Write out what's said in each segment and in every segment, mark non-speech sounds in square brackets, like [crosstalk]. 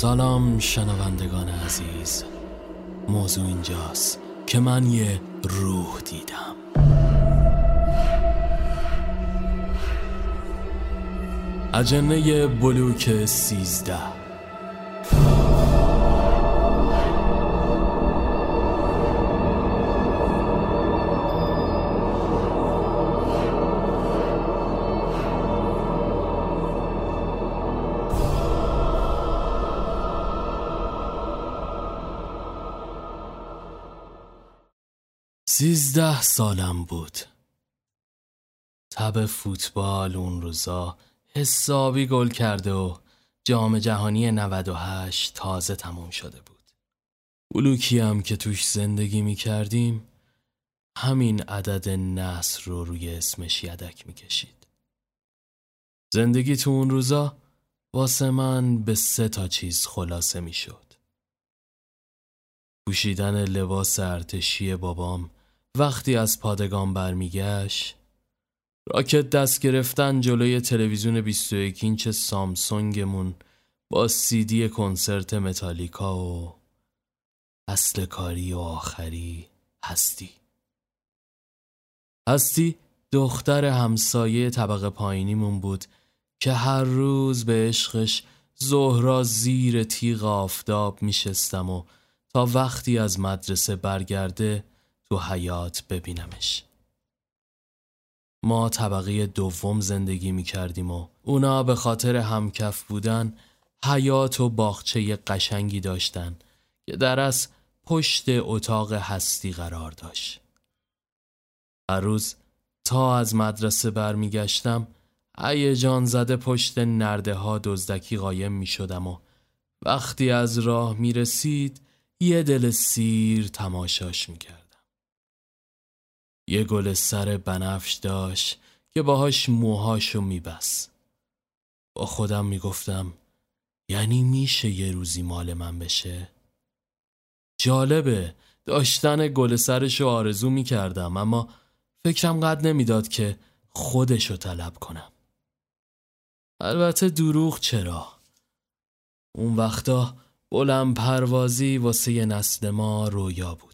سلام شنوندگان عزیز. موضوع اینجاست که من یه روح دیدم. اجنه بلوک سیزده. سیزده سالم بود. تب فوتبال اون روزا حسابی گل کرده و جام جهانی 98 تازه تموم شده بود. بلوکی هم که توش زندگی می کردیم همین عدد نصر رو روی اسمش یدک می کشید زندگی تو اون روزا واسه من به سه تا چیز خلاصه می شد پوشیدن لباس ارتشی بابام وقتی از پادگان برمیگشت راکت دست گرفتن جلوی تلویزیون 21 اینچ سامسونگمون با سیدی کنسرت متالیکا و اصل کاری و آخری هستی. هستی دختر همسایه طبقه پایینیمون بود که هر روز به عشقش زهرا زیر تیغ آفتاب میشستم و تا وقتی از مدرسه برگرده تو حیات ببینمش ما طبقه دوم زندگی می کردیم و اونا به خاطر همکف بودن حیات و باغچه قشنگی داشتن که در از پشت اتاق هستی قرار داشت. هر روز تا از مدرسه برمیگشتم جان زده پشت نرده ها دزدکی قایم می شدم و وقتی از راه می رسید یه دل سیر تماشاش می کرد. یه گل سر بنفش داشت که باهاش موهاشو میبس با خودم می‌گفتم یعنی میشه یه روزی مال من بشه؟ جالبه داشتن گل سرشو آرزو می‌کردم اما فکرم قد نمی‌داد که خودشو طلب کنم البته دروغ چرا؟ اون وقتا بلند پروازی واسه نسل ما رویا بود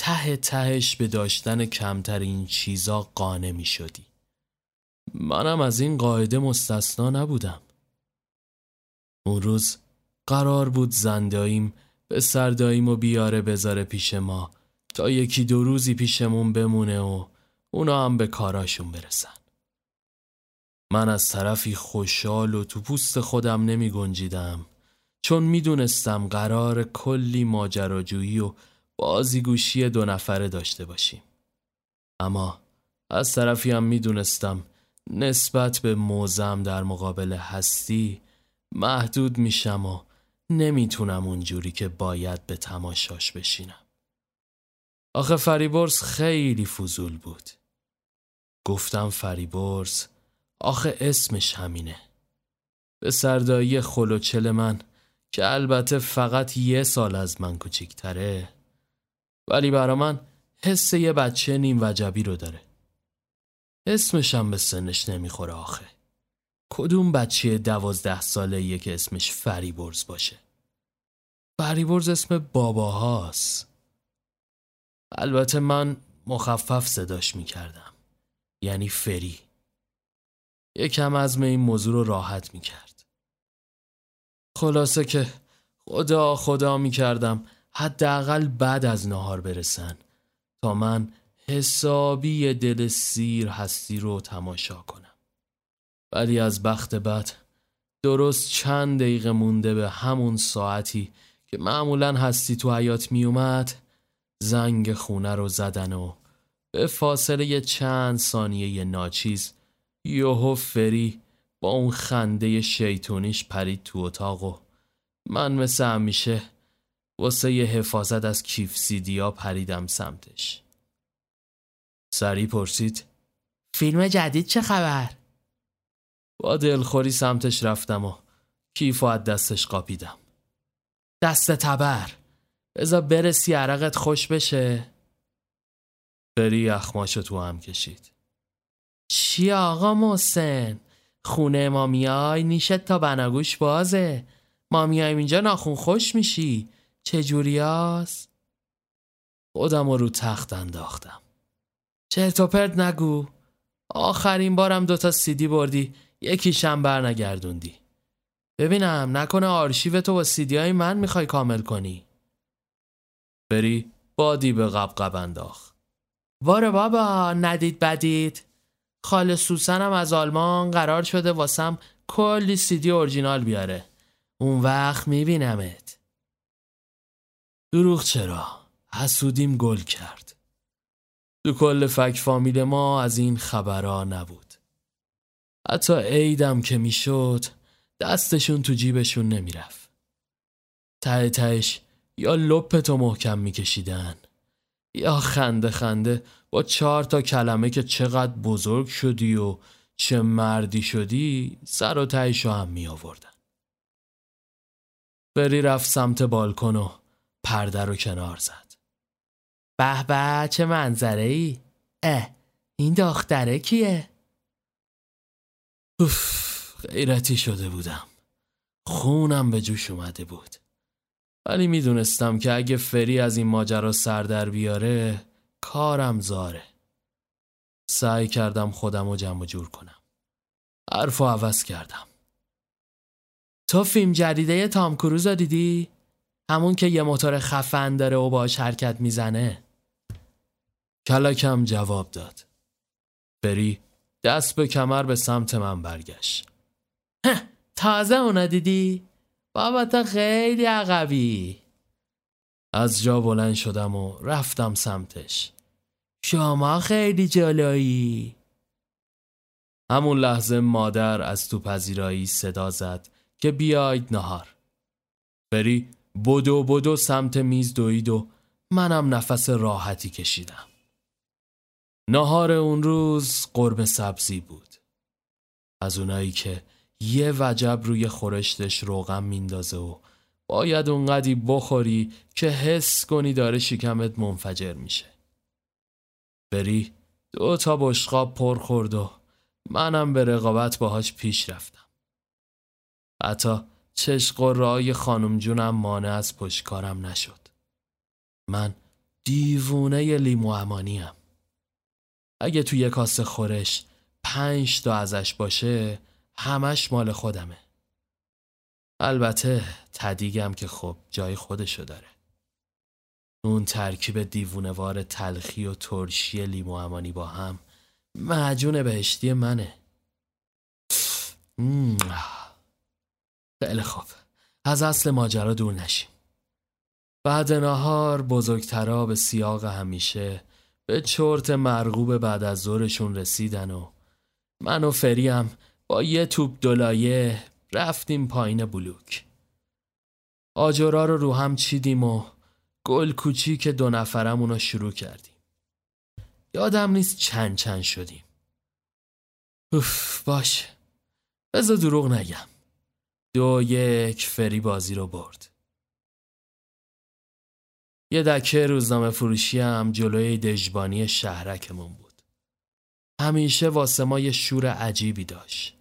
ته تهش به داشتن کمترین چیزا قانه می شدی. منم از این قاعده مستثنا نبودم. اون روز قرار بود زنداییم به سرداییم و بیاره بذاره پیش ما تا یکی دو روزی پیشمون بمونه و اونا هم به کاراشون برسن. من از طرفی خوشحال و تو پوست خودم نمی گنجیدم چون می‌دونستم قرار کلی ماجراجویی و بازیگوشی دو نفره داشته باشیم. اما از طرفی هم می‌دونستم نسبت به موزم در مقابل هستی محدود میشم و نمی‌تونم اونجوری که باید به تماشاش بشینم. آخه فریبرز خیلی فضول بود. گفتم فریبرز آخه اسمش همینه. به سردایی خلوچل من که البته فقط یه سال از من کوچیکتره ولی برا من حس یه بچه نیم وجبی رو داره. اسمشم به سنش نمی‌خوره آخه. کدوم بچه دوازده ساله یه که اسمش فریبرز باشه؟ فریبرز اسم باباهاست البته من مخفف صداش می‌کردم. یعنی فری. یکم از این موضوع رو راحت می‌کرد. خلاصه که خدا خدا می‌کردم حداقل بعد از نهار برسن تا من حسابی دل سیر هستی رو تماشا کنم. ولی از بخت بد درست چند دقیقه مونده به همون ساعتی که معمولا هستی تو حیات می اومد زنگ خونه رو زدن و به فاصله چند ثانیه ناچیز یوهو فری با اون خنده شیطونیش پرید تو اتاق و من مثل همیشه واسه یه حفاظت از کیف سیدیا پریدم سمتش. سری پرسید فیلم جدید چه خبر؟ با دلخوری سمتش رفتم و کیف و از دستش قاپیدم. دست تبر بذار برسی عرقت خوش بشه. بری اخماشو تو هم کشید. چی آقا محسن؟ خونه ما میای نیشت تا بناگوش بازه. ما میایم اینجا ناخون خوش میشی. چجوری هست؟ خودم رو تخت انداختم. چرت و پرت نگو. آخرین بارم دوتا سیدی بردی یکیشم بر نگردوندی ببینم نکنه آرشیو تو با سیدی های من می‌خوای کامل کنی. بری بادی به قبقب انداخت. واره بابا ندید بدید. خال سوسنم از آلمان قرار شده واسم کلی سیدی اورجینال بیاره. اون وقت میبینمت. دروغ چرا؟ حسودیم گل کرد تو کل فک فامیل ما از این خبرها نبود حتی عیدم که می‌شد دستشون تو جیبشون نمی‌رفت ته تهش یا لپتو محکم میکشیدن یا خنده خنده با چهار تا کلمه که چقدر بزرگ شدی و چه مردی شدی سر و تهشو هم می آوردن. بری رفت سمت بالکن و پرده رو کنار زد. به به چه منظره ای؟ اه این دختره کیه؟ اوف غیرتی شده بودم. خونم به جوش اومده بود. ولی می‌دونستم که اگه فری از این ماجرا سر در بیاره کارم زاره. سعی کردم خودم رو جمع جور کنم. حرف عوض کردم. تو فیلم جدیده تام کروز رو دیدی؟ همون که یه موتور خفن داره و باش حرکت می‌زنه. کلکم جواب داد. بری دست به کمر به سمت من برگشت. تازه اونا دیدی؟ بابا تا خیلی عقبی. از جا بلند شدم و رفتم سمتش. شما خیلی جلویی. همون لحظه مادر از تو پذیرایی صدا زد که بیاید نهار. بری بدو بدو سمت میز دوید و منم نفس راحتی کشیدم. نهار اون روز قرب سبزی بود. از اونایی که یه وجب روی خورشتش روغم میندازه و باید اونقدی بخوری که حس کنی داره شکمت منفجر میشه. بری دو تا بشقاب پر خورد و منم به رقابت باهاش پیش رفتم. حتی چشق و رای خانم جونم مانع از پشکارم نشد. من دیوونه لیمو امانیم. اگه توی کاسه خورش پنج تا ازش باشه همش مال خودمه. البته تدیگم که خب جای خودشو داره. اون ترکیب دیوونوار تلخی و ترشی لیمو امانی با هم معجون بهشتی منه خیلی خوب. از اصل ماجرا دور نشیم. بعد نهار بزرگترا به سیاق همیشه به چرت مرغوب بعد از ظهرشون رسیدن و من و فریم با یه توپ دلایه رفتیم پایین بلوک. آجرا رو رو هم چیدیم و گل کوچیک دو نفرمون شروع کردیم. یادم نیست چند چند شدیم. اوف باش بذار دروغ نگم. دو یک فری بازی رو برد. یه دکه روزنامه فروشی هم جلوی دژبانی شهرکمون بود. همیشه واسه ما یه شور عجیبی داشت.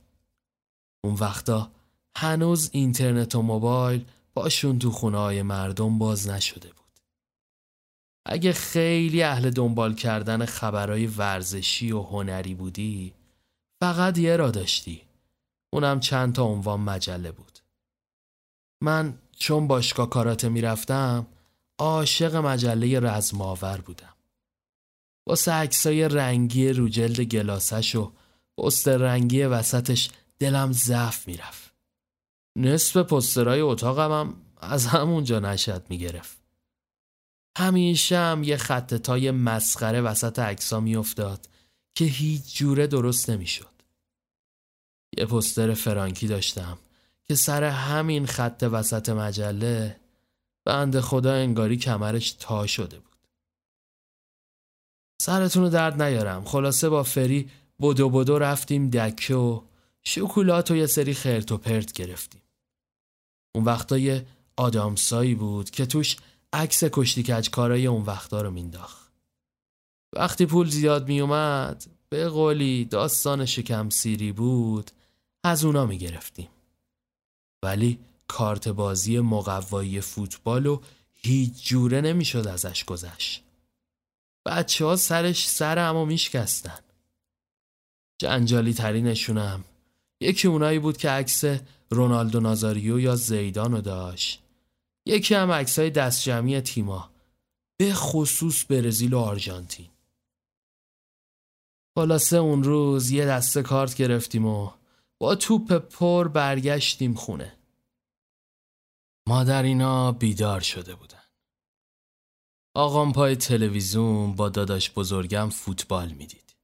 اون وقتا هنوز اینترنت و موبایل باشون تو خونه های مردم باز نشده بود. اگه خیلی اهل دنبال کردن خبرهای ورزشی و هنری بودی فقط یه را داشتی. اونم چند تا عنوان مجله بود. من چون باشگاه کاراته می‌رفتم عاشق مجله رزماور بودم. واسه عکسای رنگی رو جلد گلاسش و پست رنگی وسطش دلم ضعف می‌رفت. نصف پسترهای اتاقم هم از همونجا نشد می‌گرفت. همیشه هم یه خط تای مسخره وسط عکسا میافتاد که هیچ جوره درست نمی‌شد. یه پستر فرانکی داشتم که سر همین خط وسط مجله بند خدا انگاری کمرش تا شده بود. سرتون رو درد نیارم خلاصه با فری بدو بدو رفتیم دکه و شکلات و یه سری خرت و پرت گرفتیم. اون وقتا یه آدامسایی بود که توش عکس کشتی کارای اون وقتا رو مینداخت. وقتی پول زیاد میومد به قولی داستان شکم سیری بود از اونا می‌گرفتیم. ولی کارت بازی مقوایی فوتبال و هیچ جوره نمی‌شد ازش گذشت. بچه ها سرش سر اما میشکستن. جنجالی ترینشونم یکی اونایی بود که عکس رونالدو نازاریو یا زیدانو داشت. یکی هم عکسای دست جمعی تیما به خصوص برزیل و آرژانتین. خلاصه اون روز یه دسته کارت گرفتیم و با توپ پر برگشتیم خونه. مادر اینا بیدار شده بودن. آقام پای تلویزیون با داداش بزرگم فوتبال می‌دید.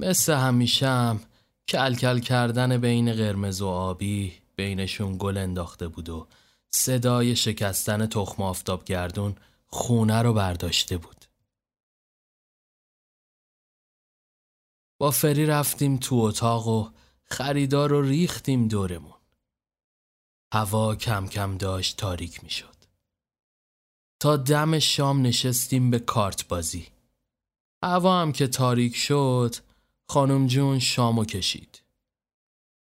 مثل همیشم کلکل کردن بین قرمز و آبی بینشون گل انداخته بود و صدای شکستن تخم آفتاب گردون خونه رو برداشته بود. با فری رفتیم تو اتاق و خریدار رو ریختیم دورمون. هوا کم کم داشت تاریک می شد. تا دم شام نشستیم به کارت بازی. هوا هم که تاریک شد خانم جون شامو کشید.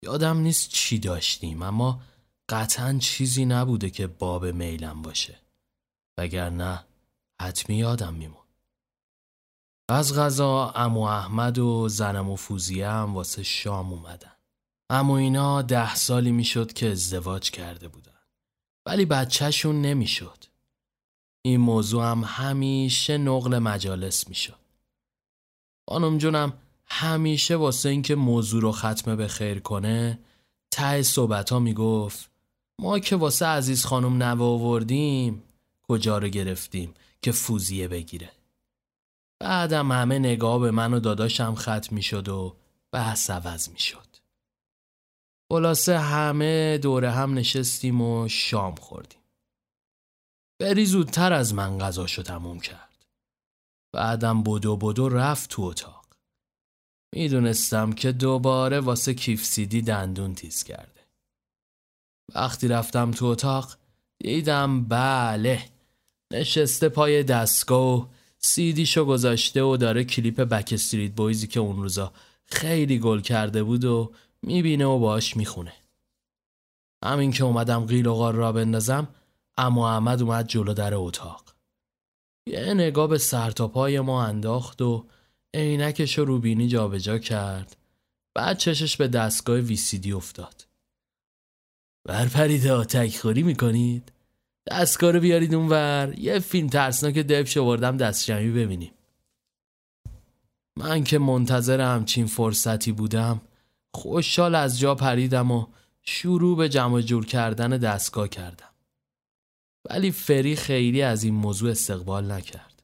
یادم نیست چی داشتیم اما قطعا چیزی نبوده که باب میلم باشه. وگرنه حتمی یادم میمون. از غذا امو احمد و زنم و فوزیه هم واسه شام اومدن. امو اینا ده سالی می‌شد که ازدواج کرده بودن. ولی بچهشون نمی‌شد. این موضوع هم همیشه نقل مجالس می‌شد. خانم جونم همیشه واسه اینکه موضوع رو ختمه به خیر کنه ته صحبت ها می‌گفت ما که واسه عزیز خانم نوه آوردیم کجا رو گرفتیم که فوزیه بگیره بعدم همه نگاه به من و داداشم ختم می‌شد و بحث عوض می‌شد خلاصه همه دوره هم نشستیم و شام خوردیم. بری زودتر از من غذاشو تموم کرد. بعدم بدو بدو رفت تو اتاق. می‌دونستم که دوباره واسه کیف سیدی دندون تیز کرده. وقتی رفتم تو اتاق دیدم بله نشسته پای دستگاه و سیدیشو گذاشته و داره کلیپ بک استریت بویزی که اون روزا خیلی گل کرده بود و می‌بینه و باش می‌خونه. همین که اومدم قیل و غار را بندازم اما احمد اومد جلو در اتاق. یه نگاه به سرتاپای ما انداخت و عینکش رو روبینی جابجا کرد. بعد چشش به دستگاه ویسیدی افتاد. برپرید آتک خوری می‌کنید؟ دستگاه رو بیارید اونور یه فیلم ترسناک دبش آوردم دست جمعی ببینیم. من که منتظر همچین فرصتی بودم خوشحال از جا پریدم و شروع به جمع جور کردن دستگاه کردم ولی فری خیلی از این موضوع استقبال نکرد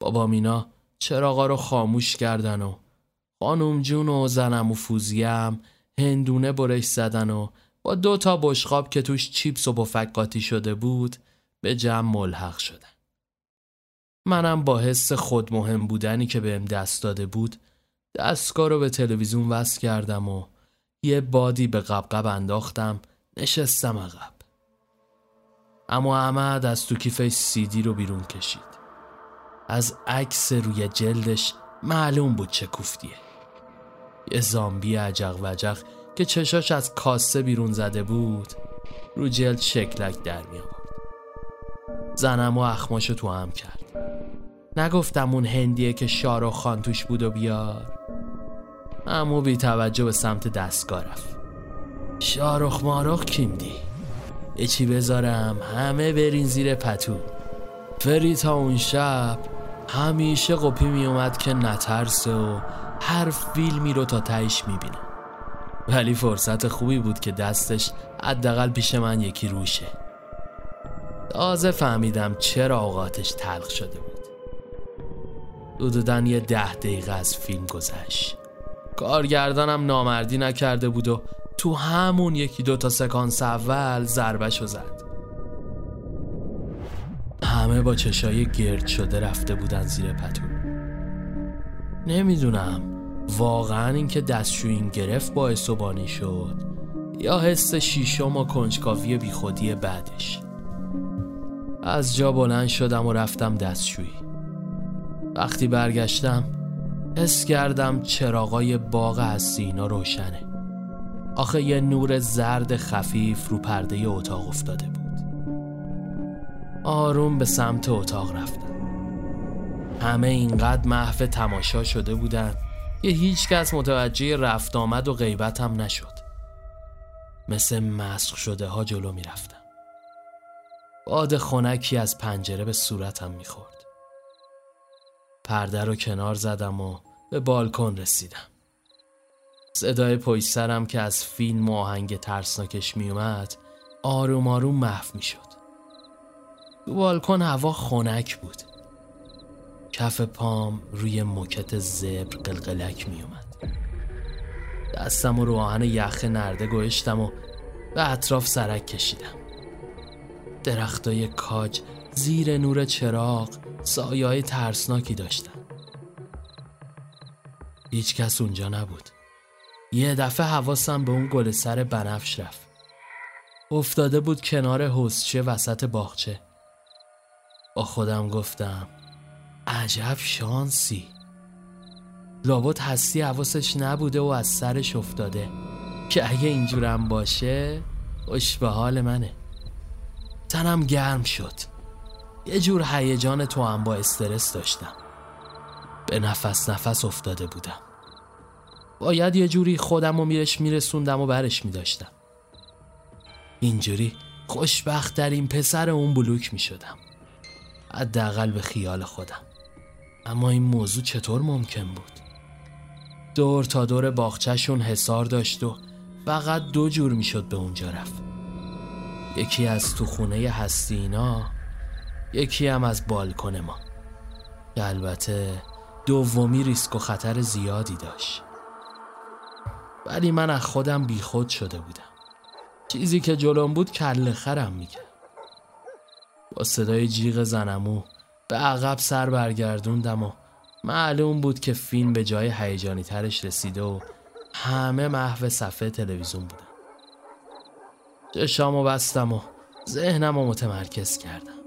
بابا مینا چراغا رو خاموش کردن و خانوم جون و زنم و فوزیم هندونه برش زدن و با دو تا بشقاب که توش چیپس و بفک شده بود به جمع ملحق شدن. منم با حس خود مهم بودنی که بهم دست داده بود دستگاه رو به تلویزیون وصل کردم و یه بادی به قبقب انداختم نشستم عقب. اما احمد از تو کیفش سیدی رو بیرون کشید. از عکس روی جلدش معلوم بود چه کوفتیه. یه زامبی عجق وجق که چشاش از کاسه بیرون زده بود رو جلد شکلک در می آورد زنم و اخماشو تو هم کرد نگفتم اون هندیه که شارو خان توش بود و بیار امو بی توجه به سمت دستگاه رفت. شارخ مارخ کیمدی یه چی بذارم؟ همه برین زیر پتو. فری تا اون شب همیشه قپی می اومد که نترسه و هر فیلمی رو تا تهش می‌بینه ولی فرصت خوبی بود که دستش حداقل پیش من یکی روشه. تازه فهمیدم چرا اوقاتش تلخ شده بود. حدودا یه ده دقیقه از فیلم گذشت. کارگردانم نامردی نکرده بود و تو همون یکی دو تا سکانس اول ضربه زد. همه با چشای گرد شده رفته بودن زیر پتو. نمی‌دونم واقعا اینکه دستشویین گرفت باعث و بانی شد یا حس شیشم و کنجکاوی بیخودی بعدش. از جا بلند شدم و رفتم دستشویی. وقتی برگشتم حس کردم چراغای باغ از سینا روشنه. آخه یه نور زرد خفیف رو پرده اتاق افتاده بود. آروم به سمت اتاق رفتم. همه اینقدر محو تماشا شده بودن که هیچ کس متوجه رفت آمد و غیبت هم نشد. مثل مسخ شده ها جلو می رفتم باد خنکی از پنجره به صورتم می خورد پرده رو کنار زدم و به بالکن رسیدم. صدای پشت که از فیلم و آهنگ ترسناکش می اومد آروم آروم محو می شد تو بالکن هوا خنک بود. کف پام روی موکت زبر قلقلک می اومد دستم و رو آهن یخ نرده گوشتم و به اطراف سرک کشیدم. درختای کاج زیر نور چراغ سایه ترسناکی داشتن هیچ کس اونجا نبود. یه دفعه حواسم به اون گل سر بنفش رفت. افتاده بود کنار حسچه وسط باغچه. با خودم گفتم عجب شانسی. لابد هستی حواسش نبوده و از سرش افتاده. که اگه اینجورم باشه خوش به حال منه. تنم گرم شد. یه جور هیجان تو هم با استرس داشتم. به نفس نفس افتاده بودم. باید یه جوری خودم و میرش میرسوندم و برش میداشتم. اینجوری خوشبخت در این پسر اون بلوک می‌شدم. حداقل به خیال خودم. اما این موضوع چطور ممکن بود؟ دور تا دور باغچهشون حسار داشت و فقط دو جور می‌شد به اونجا رفت. یکی از تو خونه هستی اینا یکی هم از بالکن ما. البته دومی ریسک و خطر زیادی داشت. ولی من از خودم بیخود شده بودم. چیزی که جلوم بود کل خرم می‌کرد. با صدای جیغ زنمو به عقب سر برگردوندم و معلوم بود که فیلم به جای هیجانی ترش رسیده و همه محو صفحه تلویزیون بودن. چشامو بستم و ذهنم رو متمرکز کردم.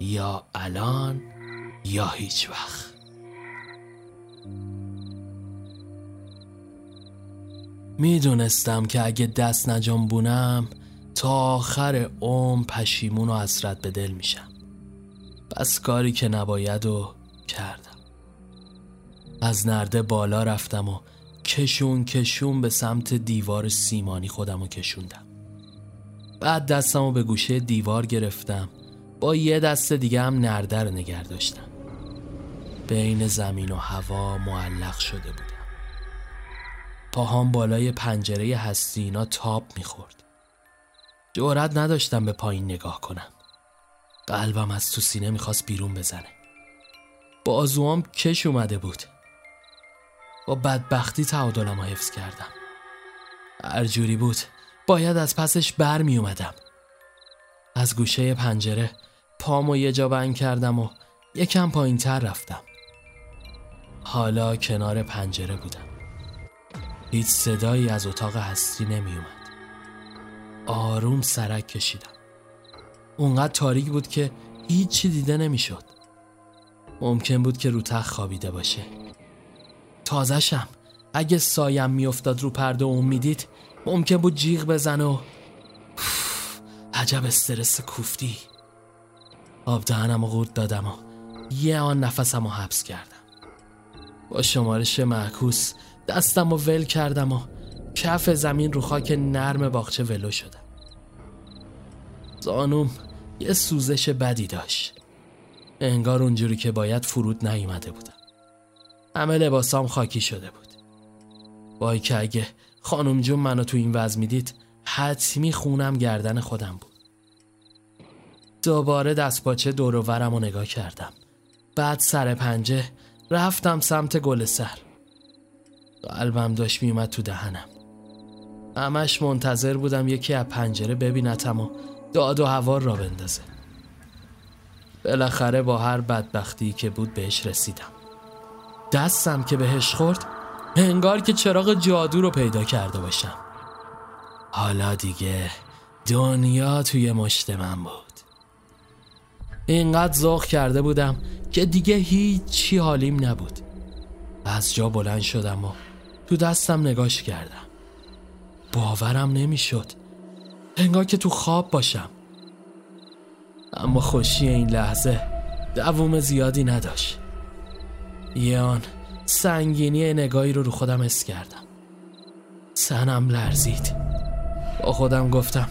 یا الان یا هیچ وقت. می‌دونستم که اگه دست نجنبونم تا آخر عمر پشیمون و حسرت به دل میشم. بس کاری که نباید و کردم. از نرده بالا رفتم و کشون کشون به سمت دیوار سیمانی خودم رو کشوندم. بعد دستم رو به گوشه دیوار گرفتم. با یه دست دیگه هم نرده رو نگر داشتم. بین زمین و هوا معلق شده بودم. پاهام بالای پنجره هستینا تاب می‌خورد. جورت نداشتم به پایین نگاه کنم. قلبم از تو سینه می‌خواست بیرون بزنه. بازوام کش اومده بود. با بدبختی تعادلم حفظ کردم. هر جوری بود باید از پسش بر می اومدم از گوشه پنجره پامو یه جا بند کردم و یکم پایین تر رفتم. حالا کنار پنجره بودم. هیچ صدایی از اتاق هستی نمی اومد آروم سرک کشیدم. اونقدر تاریک بود که هیچی دیده نمی‌شد. ممکن بود که رو تخت خوابیده باشه. تازشم اگه سایم میافتاد رو پرده اون می‌دید ممکن بود جیغ بزنه و عجب استرس کوفتی. آب دهنم و دادم و یه آن نفسم رو حبس کردم. با شمارش معکوس دستم و ول کردم و کف زمین رو خاک نرم باغچه ولو شدم. زانوم یه سوزش بدی داشت. انگار اونجوری که باید فرود نیومده بودم. همه لباسام خاکی شده بود. وای که اگه خانم جون منو تو این وضع می‌دید حتمی خونم گردن خودم بود. دوباره دستپاچه دور و نگاه کردم. بعد سر پنجه رفتم سمت گل سر قلبم داشت میومد تو دهنم. همش منتظر بودم یکی از پنجره ببینتم و داد و هوار را بندازه. بالاخره با هر بدبختی که بود بهش رسیدم. دستم که بهش خورد انگار که چراغ جادو رو پیدا کرده باشم. حالا دیگه دنیا توی مشت من بود. اینقدر ذوق کرده بودم که دیگه هیچی حالیم نبود. از جا بلند شدم و تو دستم نگاش کردم. باورم نمی‌شد. انگار که تو خواب باشم. اما خوشی این لحظه دووم زیادی نداشت. یه آن سنگینی نگاهی رو رو خودم اس کردم. سنم لرزید. با خودم گفتم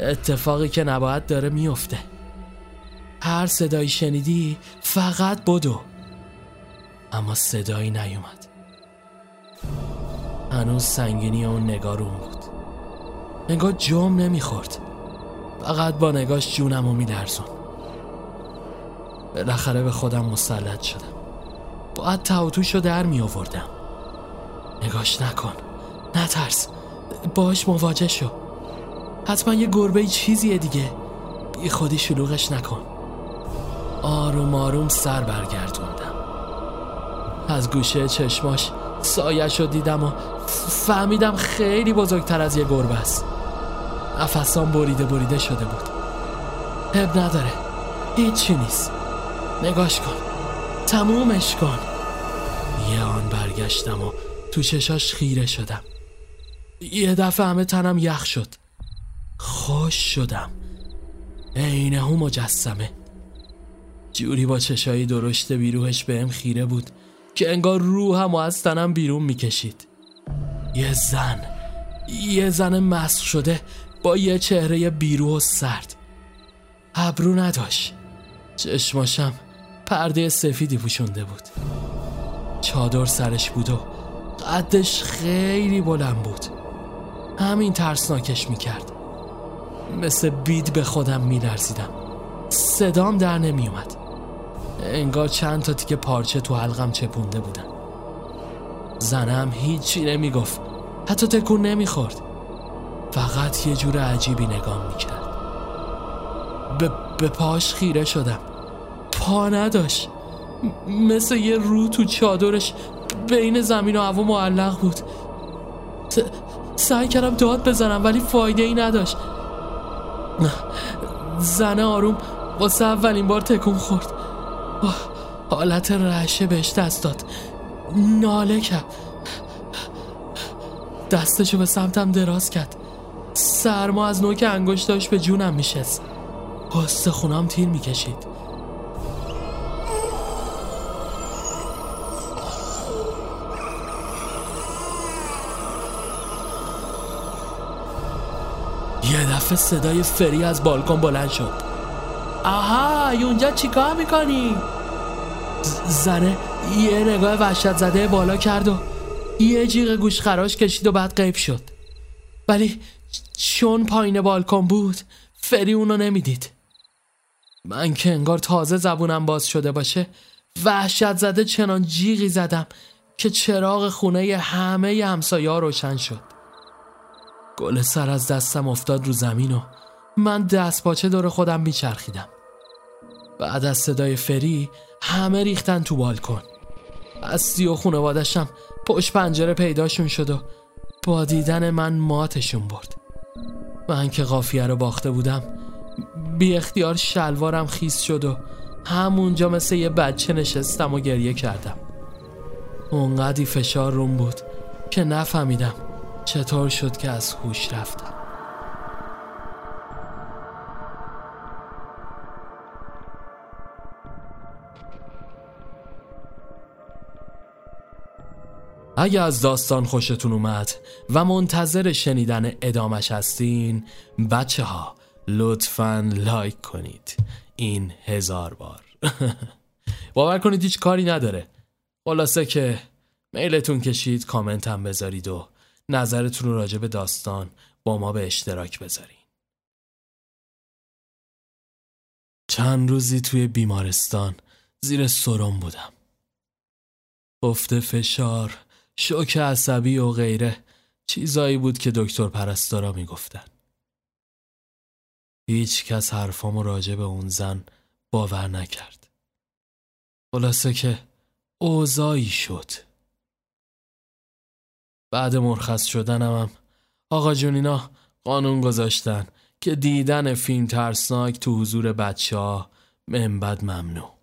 اتفاقی که نباید داره میفته هر صدایی شنیدی فقط بدو. اما صدایی نیومد. هنوز سنگینی اون نگاه روم بود. نگاه جم نمی‌خورد. فقط با نگاش جونم رو میلرزون بالاخره به خودم مسلط شدم. باید توتوش رو در می آوردم نگاش نکن. نترس. باش مواجه شو. حتما یه گربه چیزیه دیگه. بی خودی شلوغش نکن. آروم آروم سر برگردوندم. از گوشه چشماش سایش رو دیدم و فهمیدم خیلی بزرگتر از یه گربه است. نفسان بریده بریده شده بود. هب نداره. هیچی نیست. نگاش کن. تمومش کن. یه آن برگشتم و تو چشاش خیره شدم. یه دفعه همه تنم یخ شد. خوش شدم. عینه هم مجسمه. جوری با چشایی درشت بیروهش بهم خیره بود که انگار روحم و از تنم بیرون می‌کشید. یه زن یه زن مسخ شده با یه چهره بیروح و سرد. ابرو نداشت. چشماشم پرده سفیدی پوشونده بود. چادر سرش بود و قدش خیلی بلند بود. همین ترسناکش می‌کرد. مثل بید به خودم میلرزیدم. صدام در نمیومد انگار چند تا تیکه پارچه تو حلقم چپونده بودن. زنم هیچی نمی‌گفت. حتی تکون نمی‌خورد. فقط یه جور عجیبی نگام می‌کرد. به, به پاش خیره شدم. پا نداشت. مثل یه رو تو چادرش بین زمین و هوا معلق بود. سعی کردم داد بزنم ولی فایده ای نداشت زنه آروم واسه اولین بار تکون خورد. حالت رعشه بهش دست داد. ناله کرد. دستشو به سمتم دراز کرد. سرما از نوک انگشتاش به جونم میشست. پاست خونام تیر می‌کشید. یه دفعه صدای فری از بالکن بلند شد. آها! اونجا چیکار می‌کنی؟ زنه یه نگاه وحشت زده بالا کرد و یه جیغ گوش خراش کشید و بعد غیب شد. ولی چون پایین بالکن بود فری اونو نمی‌دید. من که انگار تازه زبونم باز شده باشه وحشت زده چنان جیغی زدم که چراغ خونه همه همسایه روشن شد. گل سر از دستم افتاد رو زمین و من دست باچه دور خودم میچرخیدم. بعد از صدای فری همه ریختن تو بالکن. اصلی و خونوادشم پشت پنجره پیداشون شد و با دیدن من ماتشون برد. من که قافیه رو باخته بودم بی اختیار شلوارم خیس شد و همونجا مثل یه بچه نشستم و گریه کردم. اونقدی فشار روم بود که نفهمیدم چطور شد که از هوش رفتم. اگه از داستان خوشتون اومد و منتظر شنیدن ادامش هستین بچه ها لطفا لایک کنید. این هزار بار. [laughs] باور کنید هیچ کاری نداره. خلاصه که میلتون کشید کامنت هم بذارید و نظرتون راجع به داستان با ما به اشتراک بذارین. چند روزی توی بیمارستان زیر سرم بودم. افت فشار شوک عصبی و غیره. چیزایی بود که دکتر پرستارا می‌گفتن. هیچ کس حرفامو راجع به اون زن باور نکرد. خلاصه که اوضاعی شد. بعد مرخص شدنم هم آقا جونینا قانون گذاشتن که دیدن فیلم ترسناک تو حضور بچه ها منبد ممنوع.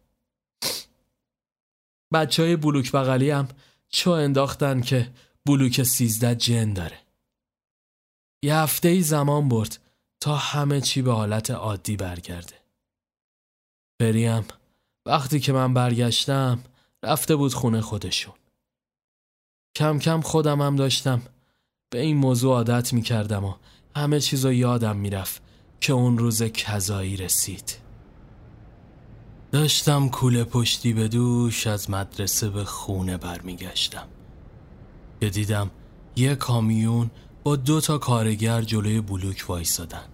بچه های بلوک بغلی هم چو انداختن که بلوک سیزده جن داره یه هفته ای زمان برد تا همه چی به حالت عادی برگرده. بریم وقتی که من برگشتم رفته بود خونه خودشون. کم کم خودم هم داشتم به این موضوع عادت می کردم و همه چیزو یادم می‌رفت که اون روز کذایی رسید. داشتم کوله پشتی به دوش از مدرسه به خونه برمیگشتم. که دیدم یه کامیون با دو تا کارگر جلوی بلوک وایسادن.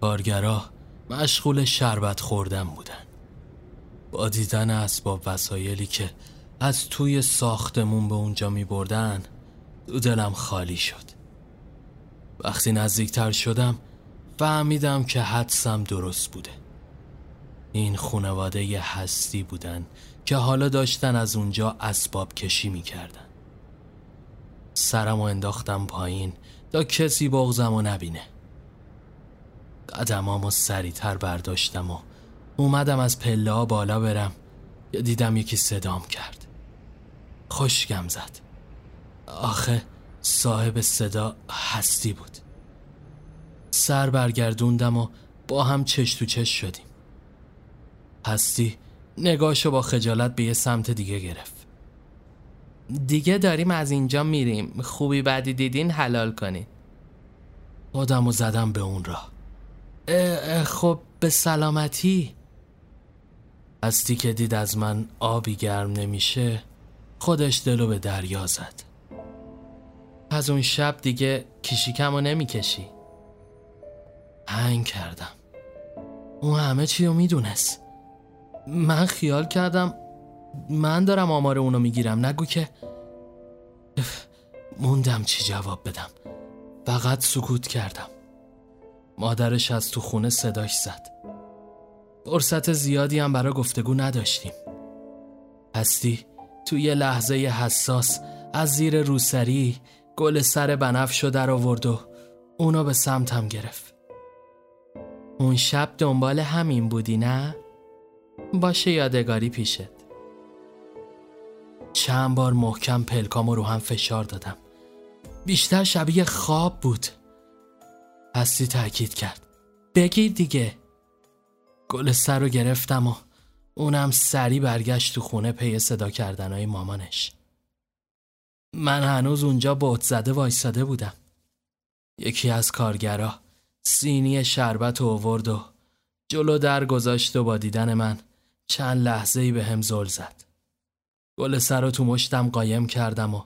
کارگرا مشغول شربت خوردن بودن. با دیدن اسباب وسایلی که از توی ساختمون به اونجا می بردن دو دلم خالی شد. وقتی نزدیکتر شدم فهمیدم که حدسم درست بوده. این خونواده هستی بودن که حالا داشتن از اونجا اسباب کشی می‌کردن. سرم و انداختم پایین تا کسی بغزم و نبینه. قدمامو سریعتر برداشتم و اومدم از پله ها بالا برم یا دیدم یکی صدام کرد. خوشگم زد. آخه صاحب صدا هستی بود. سر برگردوندم و با هم چش تو چش شدیم. هستی نگاشو با خجالت به یه سمت دیگه گرفت. دیگه داریم از اینجا میریم. خوبی بعدی دیدین حلال کنین. خودم زدم به اون را خب به سلامتی؟ هستی که دید از من آبی گرم نمیشه خودش دلو به دریا زد. از اون شب دیگه کشیکمو نمی‌کشی. هنگ کردم. اون همه چی رو می‌دونست. من خیال کردم من دارم آمار اونو می‌گیرم. نگو که موندم چی جواب بدم. فقط سکوت کردم. مادرش از تو خونه صداش زد. فرصت زیادی هم برای گفتگو نداشتیم. هستی توی یه لحظه حساس از زیر روسری گل سر بنفشو در آورد و اونو به سمتم گرفت. اون شب دنبال همین بودی نه؟ باشه یادگاری پیشت. چند بار محکم پلکامو رو هم فشار دادم. بیشتر شبیه خواب بود. هستی تاکید کرد. بگیر دیگه. گل سر رو گرفتم و اونم سری برگشت تو خونه پی صدا کردنهای مامانش. من هنوز اونجا بوت زده وایساده بودم. یکی از کارگرا سینی شربت اوورد و جلو در گذاشت و با دیدن من چند لحظه ای به هم زل زد. گل سر رو تو مشتم قایم کردم و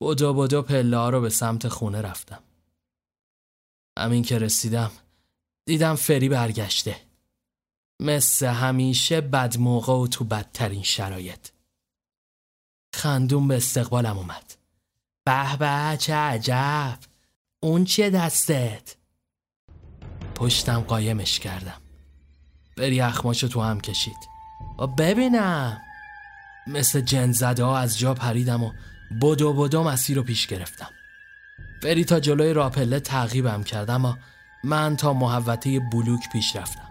بدو بدو پله رو به سمت خونه رفتم. همین که رسیدم دیدم فری برگشته. مثل همیشه بد موقع و تو بدترین شرایط. خندون به استقبالم اومد. به به چه عجب. اون چیه دستت؟ پشتم قایمش کردم. بری اخماشو تو هم کشید. ببینم. مثل جن زده ها از جا پریدم و بدو بدو مسیر رو پیش گرفتم. بری تا جلوی راپله تعقیبم کردم و من تا محوطه بلوک پیش رفتم.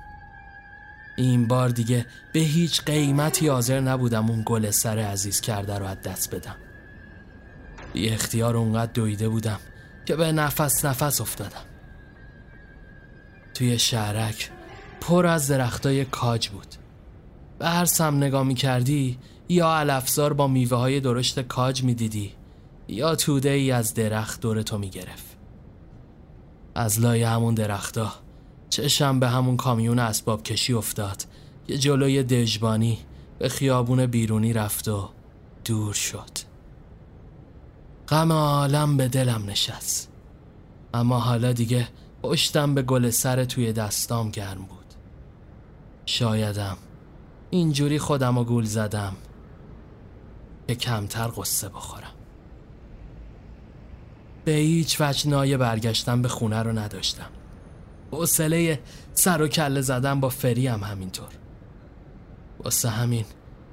این بار دیگه به هیچ قیمتی حاضر نبودم اون گل سر عزیز کرده رو از دست بدم. بی اختیار اونقدر دویده بودم که به نفس نفس افتادم. توی شهرک پر از درختای کاج بود. به هر سم نگاه می کردی یا علفزار با میوه های درشت کاج می دیدی یا توده ای از درخت دور تو می گرفت از لای همون درختا چشم به همون کامیون اسباب کشی افتاد که جلوی دژبانی به خیابون بیرونی رفت و دور شد. غم عالم به دلم نشست. اما حالا دیگه پشتم به گل سر توی دستام گرم بود. شایدم اینجوری خودم و گول زدم که کمتر قصه بخورم. به هیچ وجه نایه برگشتم به خونه رو نداشتم. حوصله سر و کله زدم با فری هم همینطور. واسه همین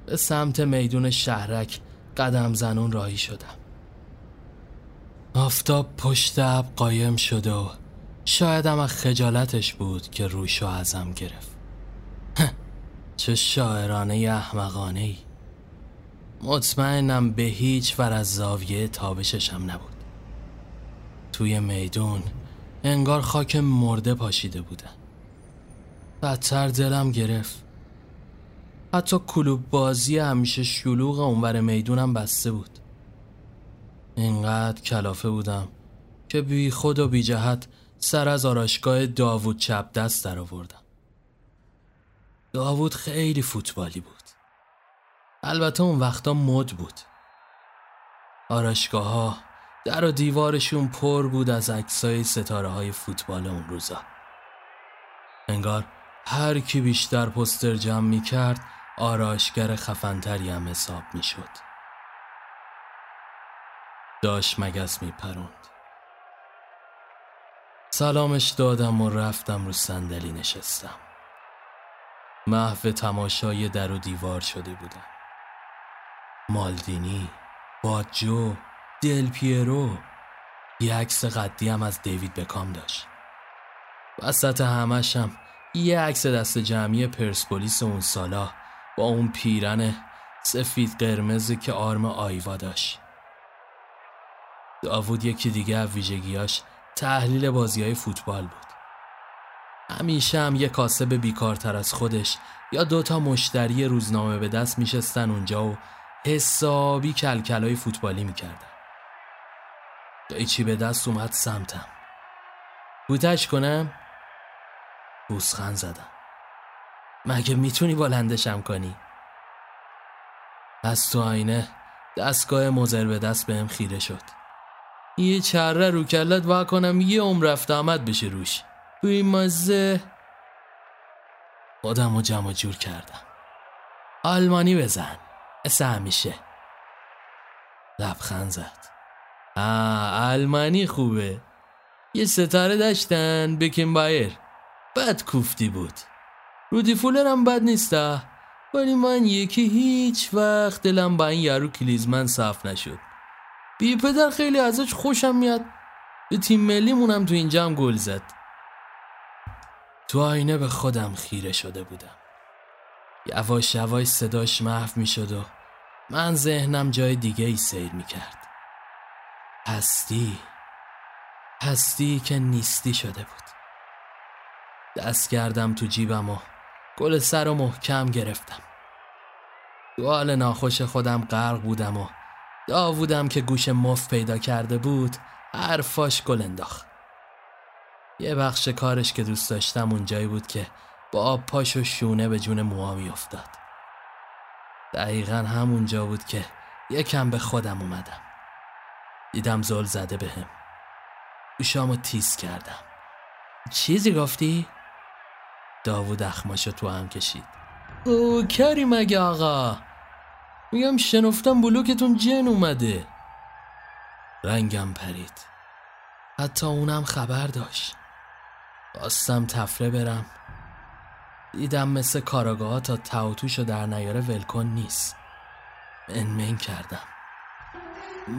به سمت میدون شهرک قدم زنون راهی شدم. آفتاب پشت اب قایم شده و شایدم از خجالتش بود که روشو ازم گرفت. چه شاعرانه احمقانه ای. مطمئنم به هیچ ور از زاویه تابششم نبود. توی میدون انگار خاک مرده پاشیده بودن. بدتر دلم گرفت. حتی کلوب بازی همیشه شلوغ اونور می‌دونم بسته بود. اینقدر کلافه بودم که بی خود و بی جهت سر از آراشگاه داوود چپ دست در آوردم داوود خیلی فوتبالی بود. البته اون وقتا مد بود. آراشگاه ها در و دیوارشون پر بود از عکسای ستاره های فوتبال اون روزا. انگار هر کی بیشتر پستر جمع می کرد آراشگر خفنتری هم حساب می شد داشت مگس می پروند سلامش دادم و رفتم رو صندلی نشستم. محو تماشای در و دیوار شده بودم. مالدینی باجو دل پیرو. یه عکس قدی هم از دیوید بکام داشت. وسط همشم یه عکس دست جمعی پرسپولیس اون سالا با اون پیرن سفید قرمزی که آرم آیوا داشت. داوود یکی دیگه از ویژگیاش تحلیل بازی های فوتبال بود. همیشه هم یه کاسب بیکارتر از خودش یا دوتا مشتری روزنامه به دست میشستن اونجا و حسابی کلکلای فوتبالی می‌کردن. چی به دست اومد سمتم. بوتش کنم؟ بوسخن زدم. مگه می‌تونی بلندشم کنی؟ از تو آینه دستگاه مزر به دست بهم خیره شد. یه چره رو کلت وا کنم یه عمر رفت آمد بشه روش. توی مزه. خودم رو جمع جور کردم. آلمانی بزن. مثل همیشه. لبخند زد. آه آلمانی خوبه. یه ستاره داشتن بکن بایر. بد کوفتی بود. رودی فولر هم بد نیسته ولی من یکی هیچ وقت دلم با این یارو کلیزمن صاف نشد. بی پدر خیلی ازش خوشم میاد. به تیم ملی مونم تو اینجا هم گل زد. تو آینه به خودم خیره شده بودم. یواش یواش صداش محو می شد و من ذهنم جای دیگه ای سیر می کرد هستی هستی که نیستی شده بود. دست کردم تو جیبم و گل سر و محکم گرفتم. تو حال ناخوش خودم غرق بودم و داوودم که گوش مف پیدا کرده بود حرفاش گل انداخت. یه بخش کارش که دوست داشتم اونجایی بود که با آب پاش و شونه به جون موها میافتاد. دقیقا همونجا بود که یکم به خودم اومدم. دیدم زل زده بهم. به گوشامو تیز کردم. چیزی گفتی؟ داوود اخماشو تو هم کشید. او کری مگه آقا؟ میگم شنفتم بلوکتون جن اومده. رنگم پرید. حتی اونم خبر داشت. خواستم تفره برم. دیدم مثل کاراگاه تا تاوتوشو در نیاره ولکن نیست. منمن کردم.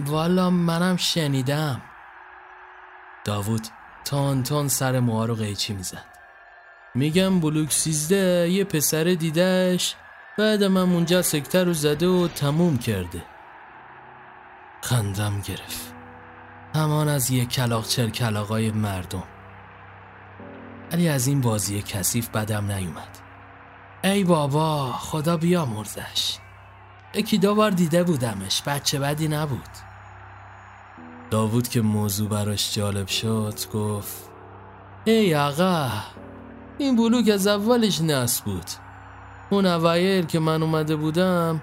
والا منم شنیدم. داوود تان تان سر موها رو قیچی می‌زد. میگم بلوک سیزده یه پسر دیدش بعد من اونجا سکتر رو زده و تموم کرده. خندم گرفت. همان از یه کلاق چر کلاقای مردم. ولی از این بازی کثیف بدم نیومد. ای بابا خدا بیا مرزش یکی دو بار دیده بودمش بچه بدی نبود. داوود که موضوع براش جالب شد گفت ای آقا این بلوک از اولش نصب بود. اون اوایل که من اومده بودم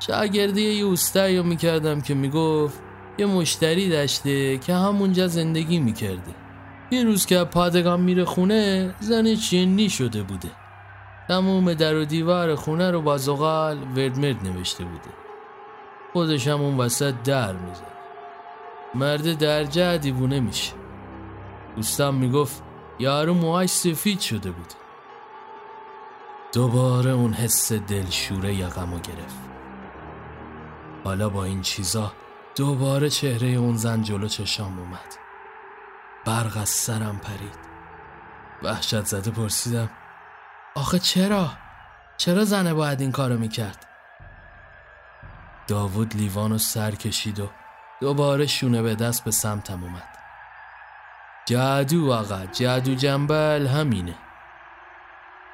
شاگردی یه اوستایی می‌کردم که می‌گفت یه مشتری داشته که همونجا زندگی می‌کرده. یه روز که پادگان میره خونه زن چینی شده بوده. تموم در و دیوار خونه رو با زغال وردمرد نوشته بوده. خودش هم اون وسط در میزه مرد درجه دیوونه میشه دوستم می‌گفت یارو موهاش سفید شده بود. دوباره اون حس دلشوره یقمو گرفت. حالا با این چیزا دوباره چهره اون زن جلو چشام اومد. برق از سرم پرید. وحشت زده پرسیدم آخه چرا؟ چرا زنه باید این کارو می‌کرد؟ داوود لیوانو سر کشید و دوباره شونه به دست به سمتم اومد. جادو آقا جادو جنبل همینه.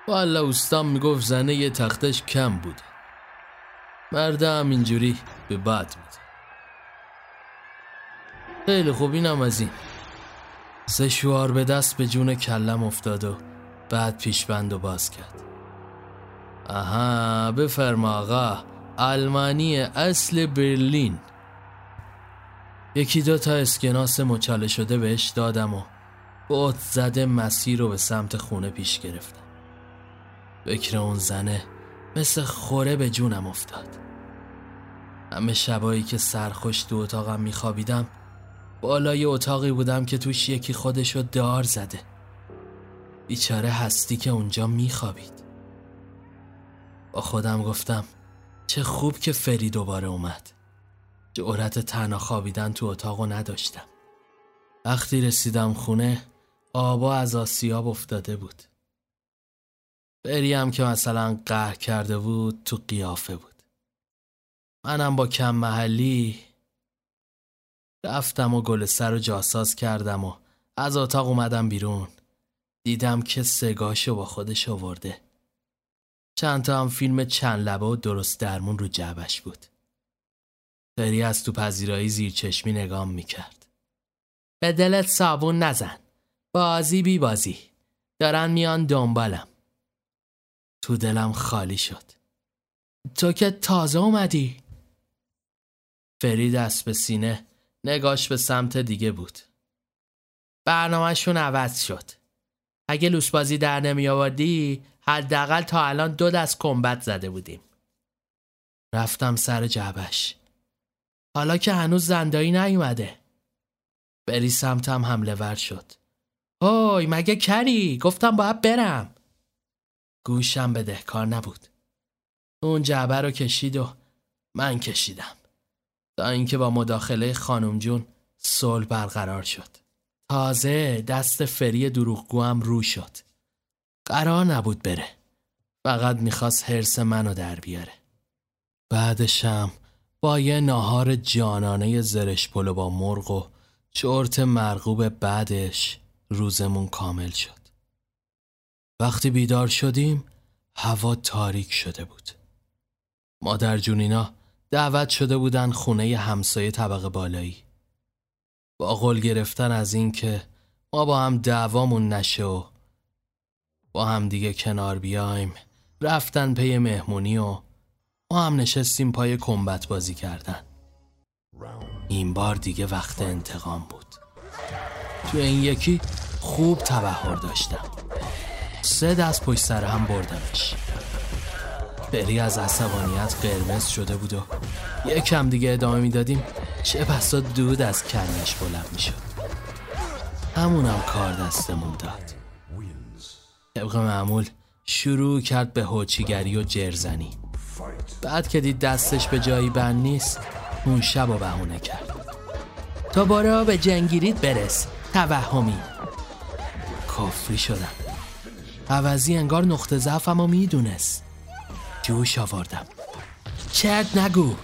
والا استام می‌گفت زنه یه تختش کم بوده. مرده اینجوری به بد میده. خیلی خوب اینم از این. سه شوار به دست به جون کلم افتاد و بعد پیشبند و باز کرد. آها بفرما آقا آلمانی اصل برلین. یکی دو تا اسکناس مچاله شده بهش دادم و بوت زده مسیر رو به سمت خونه پیش گرفتم. بکر اون زنه مثل خوره به جونم افتاد. همه شبایی که سرخوش تو اتاقم میخوابیدم بالای اتاقی بودم که توش یکی خودشو دار زده. بیچاره هستی که اونجا میخوابید. با خودم گفتم چه خوب که فری دوباره اومد. جورت تنها خوابیدن تو اتاقو نداشتم. وقتی رسیدم خونه آبا از آسیاب افتاده بود. فریم که مثلا قهر کرده بود تو قیافه بود. منم با کم محلی رفتم و گل سر و جاساز کردم و از اتاق اومدم بیرون. دیدم که سگاشو با خودش آورده. چند تا هم فیلم چند لبه و درست درمون رو جعبش بود. فری از تو پذیرایی زیر چشمی نگام می‌کرد. به دلت صابون نزن. بازی بی بازی. دارن میان دنبالم. تو دلم خالی شد. تو که تازه اومدی. فری دست به سینه نگاش به سمت دیگه بود. برنامهشون عوض شد. اگه لوسبازی در نمی آوردی حداقل تا الان دو دست کمبت زده بودیم. رفتم سر جعبش. حالا که هنوز زندایی نیومده. بری سمتم حمله ور شد. اوی مگه کری گفتم باید برم. گوشم به دهکار نبود. اون جعبه رو کشید و من کشیدم. تا اینکه با مداخله خانم جون صلح برقرار شد. تازه دست فری دروغگو هم رو شد. قرار نبود بره. فقط می‌خواست حرس منو در بیاره. بعدشم با یه ناهار جانانه زرش پلو با مرغ و چرت مرغوب بعدش روزمون کامل شد. وقتی بیدار شدیم هوا تاریک شده بود. مادر جونینا دعوت شده بودن خونه همسایه طبقه بالایی. با قول گرفتن از اینکه ما با هم دعوامون نشه و با هم دیگه کنار بیایم رفتن پی مهمونی و ما هم نشستیم پای کمبت بازی کردن. این بار دیگه وقت انتقام بود. تو این یکی خوب تبهر داشتم. سه دست پشت سر هم بردمش. بری از عصبانیت قرمز شده بود و یکم دیگه ادامه می‌دادیم چه بسا دود از کنش بلند می‌شد. همونم کار دستمون داد. طبق معمول شروع کرد به هوچیگری و جرزنی. بعد که دید دستش به جایی بند نیست اون شب و بهونه کرد. تا بارا به جنگیرید برس. توهمی. کفری شدم. عوضی انگار نقطه ضعفم و می‌دونست. جوش آوردم. چرت نگو.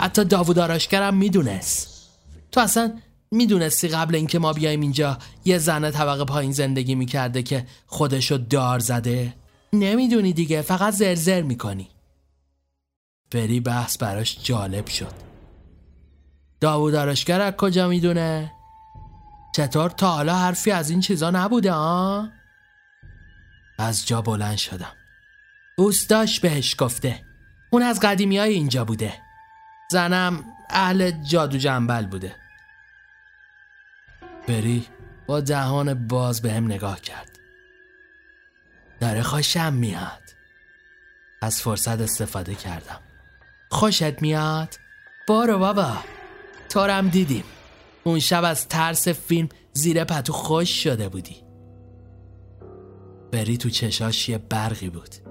حتی داوود آراشگرم می‌دونست. تو اصلا می‌دونستی قبل اینکه ما بیایم اینجا یه زن طبقه پایین زندگی می‌کرده که خودشو دار زده؟ نمی‌دونی دیگه فقط زرزر می‌کنی. بری بحث براش جالب شد. داوود آراشگر از کجا می‌دونه؟ چطور تا حالا حرفی از این چیزا نبوده آه؟ از جا بلند شدم. اوستاش بهش گفته. اون از قدیمی های اینجا بوده. زنم اهل جادو جنبل بوده. بری با دهان باز به هم نگاه کرد. داره خوشم میاد. از فرصت استفاده کردم. خوشت میاد؟ بارو بابا. تورم دیدیم. اون شب از ترس فیلم زیر پتو خوش شده بودی. بری تو چشاش یه برقی بود.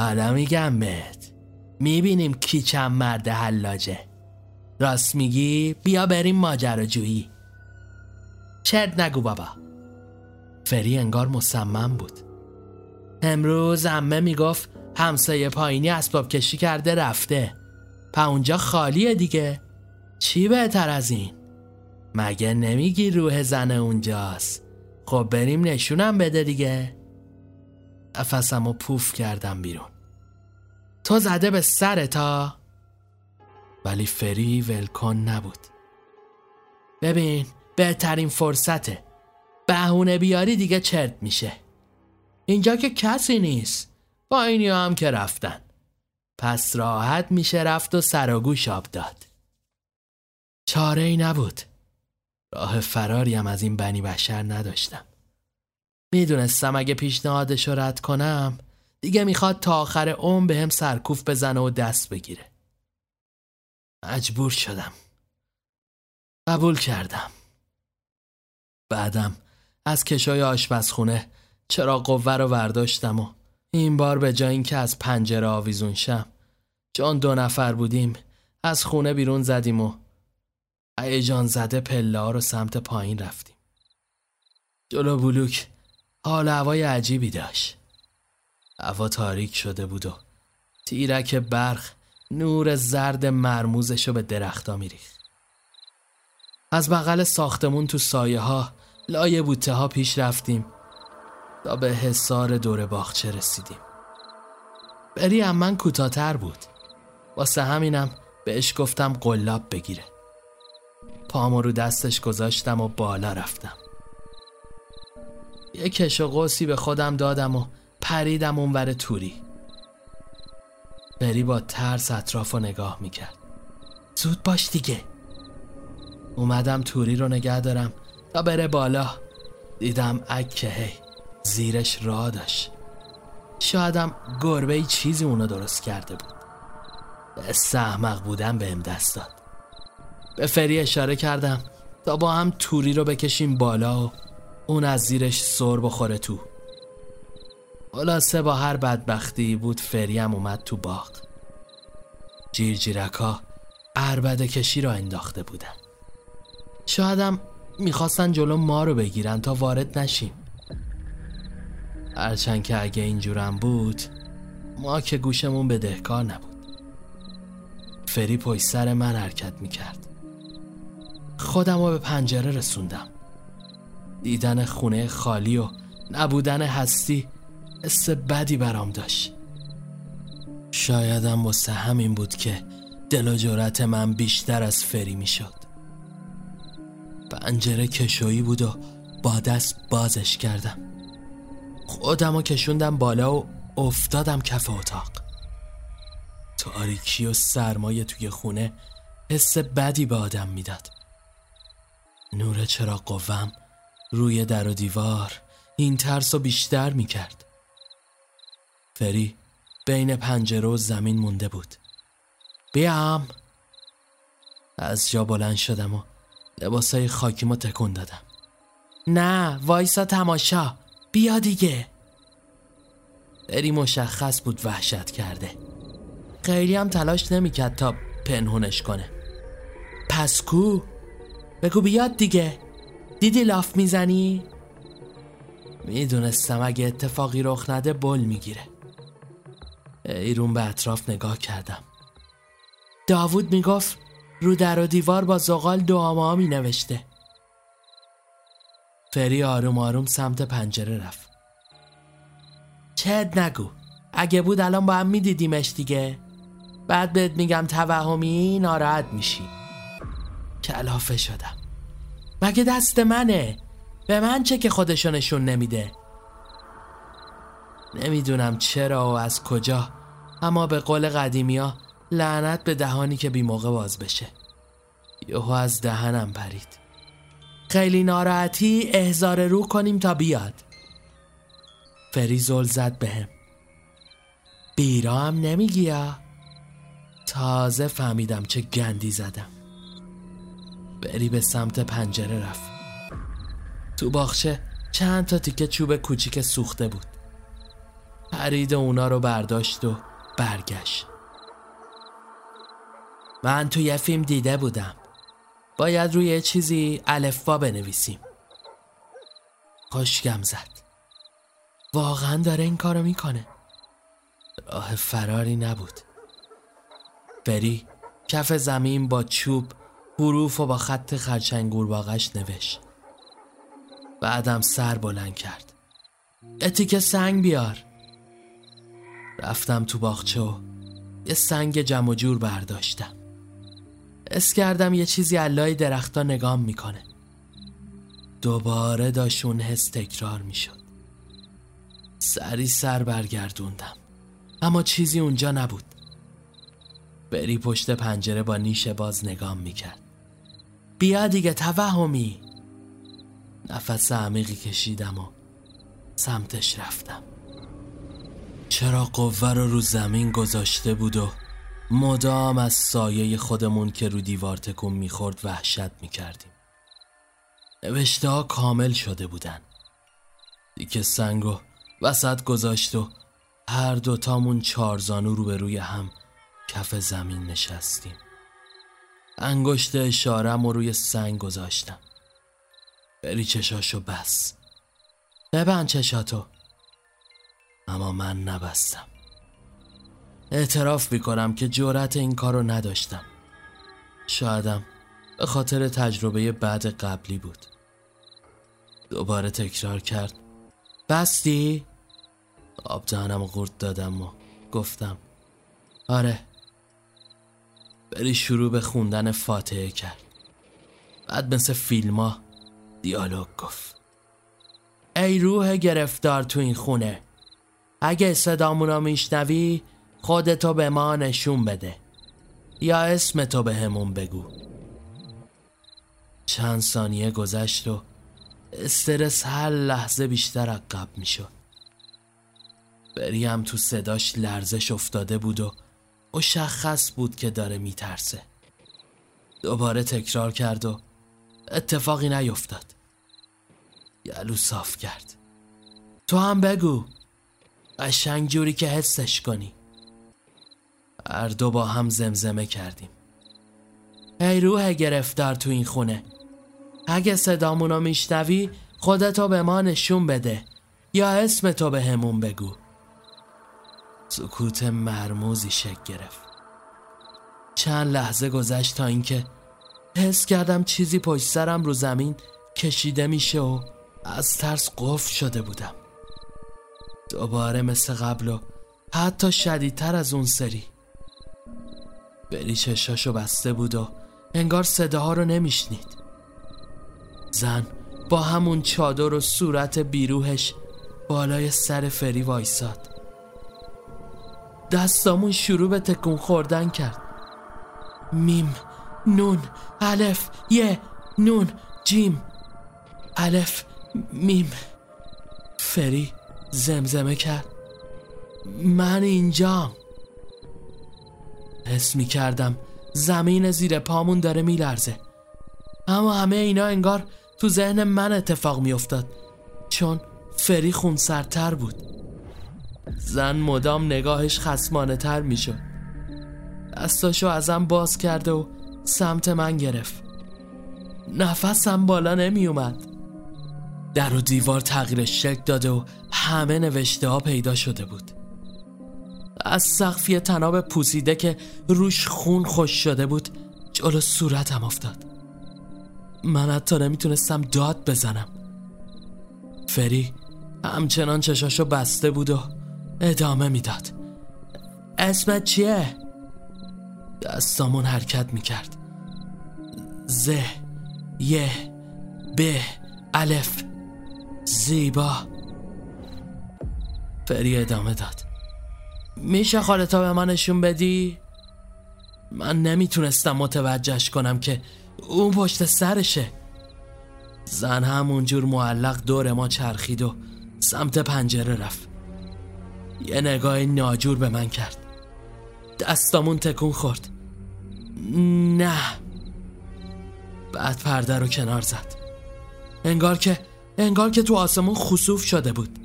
حالا میگم بهت. می‌بینیم کی چند مرد حلاجه. راست میگی؟ بیا بریم ماجراجویی. چرت نگو بابا. فری انگار مصمم بود. امروز امه می‌گفت همسایه پایینی اسباب کشی کرده رفته. پا اونجا خالیه دیگه. چی بهتر از این؟ مگه نمیگی روح زن اونجاست؟ خب بریم نشونم بده دیگه. نفسم و پوف کردم بیرون. تو زده به سرتا ولی فری ولکن نبود. ببین بهترین فرصته. بهونه بیاری دیگه چرت میشه. اینجا که کسی نیست. با اینی هم که رفتن. پس راحت میشه رفت و سر و آب داد. چاره ای نبود. راه فراریم از این بنی بشر نداشتم. می‌دونستم اگه پیشنهادش رو رد کنم دیگه می‌خواد تا آخر عمر به هم سرکوف بزنه و دست بگیره. مجبور شدم. قبول کردم. بعدم از کشای آشپزخونه چرا قوه رو برداشتم و این بار به جای اینکه از پنجره آویزون شم چون دو نفر بودیم از خونه بیرون زدیم و هیجان زده پله رو سمت پایین رفتیم. جلو بلوک حال هوای عجیبی داشت. هوا تاریک شده بود و تیرک برخ نور زرد مرموزش رو به درختا میریخت. از بغل ساختمون تو سایه ها لای بوته ها پیش رفتیم تا به حسار دور باغچه رسیدیم. بری هم من کوتاهتر بود. واسه همینم بهش گفتم قلاب بگیره. پامو رو دستش گذاشتم و بالا رفتم. یه کش و به خودم دادم و پریدم اونور توری. بری با ترس اطراف رو نگاه می‌کرد. زود باش دیگه. اومدم توری رو نگه دارم تا بره بالا. دیدم اکه هی زیرش را داشت. شایدم گربه ای چیزی اونو درست کرده بود. به سهمق بودم بهم دست داد. به فری اشاره کردم تا با هم توری رو بکشیم بالا و اون از زیرش سر بخوره تو. خلاصه با هر بدبختی بود فریم اومد تو باغ. جیرجیرک ها عربده کشی را انداخته بودن. شایدم می‌خواستن جلو ما رو بگیرن تا وارد نشیم. هرچند که اگه اینجورم بود ما که گوشمون بدهکار نبود. فری پشت سر من حرکت می‌کرد. خودم رو به پنجره رسوندم. دیدن خونه خالی و نبودن هستی حس بدی برام داشت. شایدم واسه همین بود که دل و جرأت من بیشتر از فری می‌شد. پنجره کشویی بود و با دست بازش کردم. خودم رو کشوندم بالا و افتادم کف اتاق. تاریکی و سرمایه توی خونه حس بدی به آدم می‌داد. نور چراغ قوم روی در و دیوار این ترس رو بیشتر می‌کرد. فری بین پنجره و زمین مونده بود. بیام. از جا بلند شدم و لباسای خاکیمو تکون دادم. نه وایسا تماشا. بیا دیگه. فری مشخص بود وحشت کرده. خیلی هم تلاش نمی‌کرد تا پنهونش کنه. پس کو؟ بگو بیاد دیگه. دیدی لاف می‌زنی؟ می‌دونستم اگه اتفاقی رخ نده بل می‌گیره. ایرون به اطراف نگاه کردم. داوود می‌گفت رو در و دیوار با زغال دعاما می نوشته فری آروم آروم سمت پنجره رفت. چد نگو اگه بود الان با هم میدیدیمش دیگه. بعد بهت میگم توهمی ناراحت میشی. کلافه شدم. مگه دست منه؟ به من چه که خودشو نشون نمیده؟ نمی‌دونم چرا و از کجا اما به قول قدیمی ها لعنت به دهانی که بی موقع باز بشه. یهو از دهنم پرید. خیلی ناراحتی احزار رو کنیم تا بیاد. فری زل زد بهم. بیرا هم نمیگی تازه فهمیدم چه گندی زدم. بری به سمت پنجره رفت. تو باخچه چند تا تیکه چوب کوچیک سوخته بود. پرید اونا رو برداشت و برگشت. من تو یه فیلم دیده بودم. باید روی چیزی الفبا بنویسیم. خوشگم زد. واقعا داره این کارو می‌کنه. راه فراری نبود. بری کف زمین با چوب حروف و با خط خرچنگور باقش نوشت. بعدم سر بلند کرد. اتیک سنگ بیار. رفتم تو باغچه و یه سنگ جمع جور برداشتم. اس کردم یه چیزی علای درختا نگام می‌کنه. دوباره داشت اون حس تکرار می‌شد. سری سر برگردوندم. اما چیزی اونجا نبود. بری پشت پنجره با نیش باز نگام می‌کرد. بیا دیگه توهمی. نفس عمیقی کشیدم و سمتش رفتم. چرا قوه رو رو زمین گذاشته بود و مدام از سایه خودمون که رو دیوار تکون می‌خورد وحشت می‌کردیم؟ نوشته ها کامل شده بودن. دیگه سنگو وسط گذاشت و هر دوتامون چارزانو رو به روی هم کف زمین نشستیم. انگشت اشارم و روی سنگ گذاشتم. بری چشاشو بس. ببند چشاتو. اما من نبستم. اعتراف می‌کنم که جورت این کارو نداشتم. شایدم به خاطر تجربه بعد قبلی بود. دوباره تکرار کرد. بستی؟ آب دهنم قورت دادم و گفتم. آره. بری شروع به خوندن فاتحه کرد. بعد مثل فیلم ها دیالوگ گفت. ای روح گرفتار تو این خونه اگه صدامونو میشنوی خودتو به ما نشون بده. یا اسم تو به همون بگو. چند ثانیه گذشت و استرس هر لحظه بیشتر عقب می‌شد. بریم تو صداش لرزش افتاده بود و مشخص بود که داره میترسه. دوباره تکرار کرد و اتفاقی نیفتاد. یلو صاف کرد. تو هم بگو. قشنگ جوری که حسش کنی. هر دو با هم زمزمه کردیم. ای روح گرفتار تو این خونه. اگه صدامونو میشنوی خودتو به ما نشون بده. یا اسم تو به همون بگو. سکوت مرموزی شک گرفت. چند لحظه گذشت تا اینکه حس کردم چیزی پشت سرم رو زمین کشیده میشه و از ترس قفل شده بودم. دوباره مثل قبل و حتی شدیدتر از اون سری. بری چشاشو بسته بود و انگار صداها رو نمیشنید. زن با همون چادر و صورت بی‌روحش بالای سر فری وایساد. دستامون شروع به تکون خوردن کرد. میم نون الف یه نون جیم. الف میم. فری زمزمه کرد. من اینجام. حس می کردم زمین زیر پامون داره میلرزه. اما همه اینا انگار تو ذهن من اتفاق میافتاد. چون فری خونسرتر بود. زن مدام نگاهش خسمانه تر می‌شد. دستاشو ازم باز کرده و سمت من گرفت. نفسم بالا نمی اومد در و دیوار تغییر شکل داده و همه نوشته ها پیدا شده بود. از سقفی تناب پوسیده که روش خون خوش شده بود جلو صورتم افتاد. من حتی نمی‌تونستم داد بزنم. فری همچنان چشاشو بسته بود و ادامه می‌داد. اسمت چیه؟ دستامون حرکت می‌کرد. ز ی ب الف زیبا. فری ادامه داد. میشه خالتا به من نشون بدی؟ من نمی‌تونستم متوجهش کنم که اون پشت سرشه. زن همونجور معلق دور ما چرخید و سمت پنجره رفت. یه نگاه ناجور به من کرد. دستامون تکون خورد. نه. بعد پرده رو کنار زد. انگار که انگار که تو آسمون خصوف شده بود.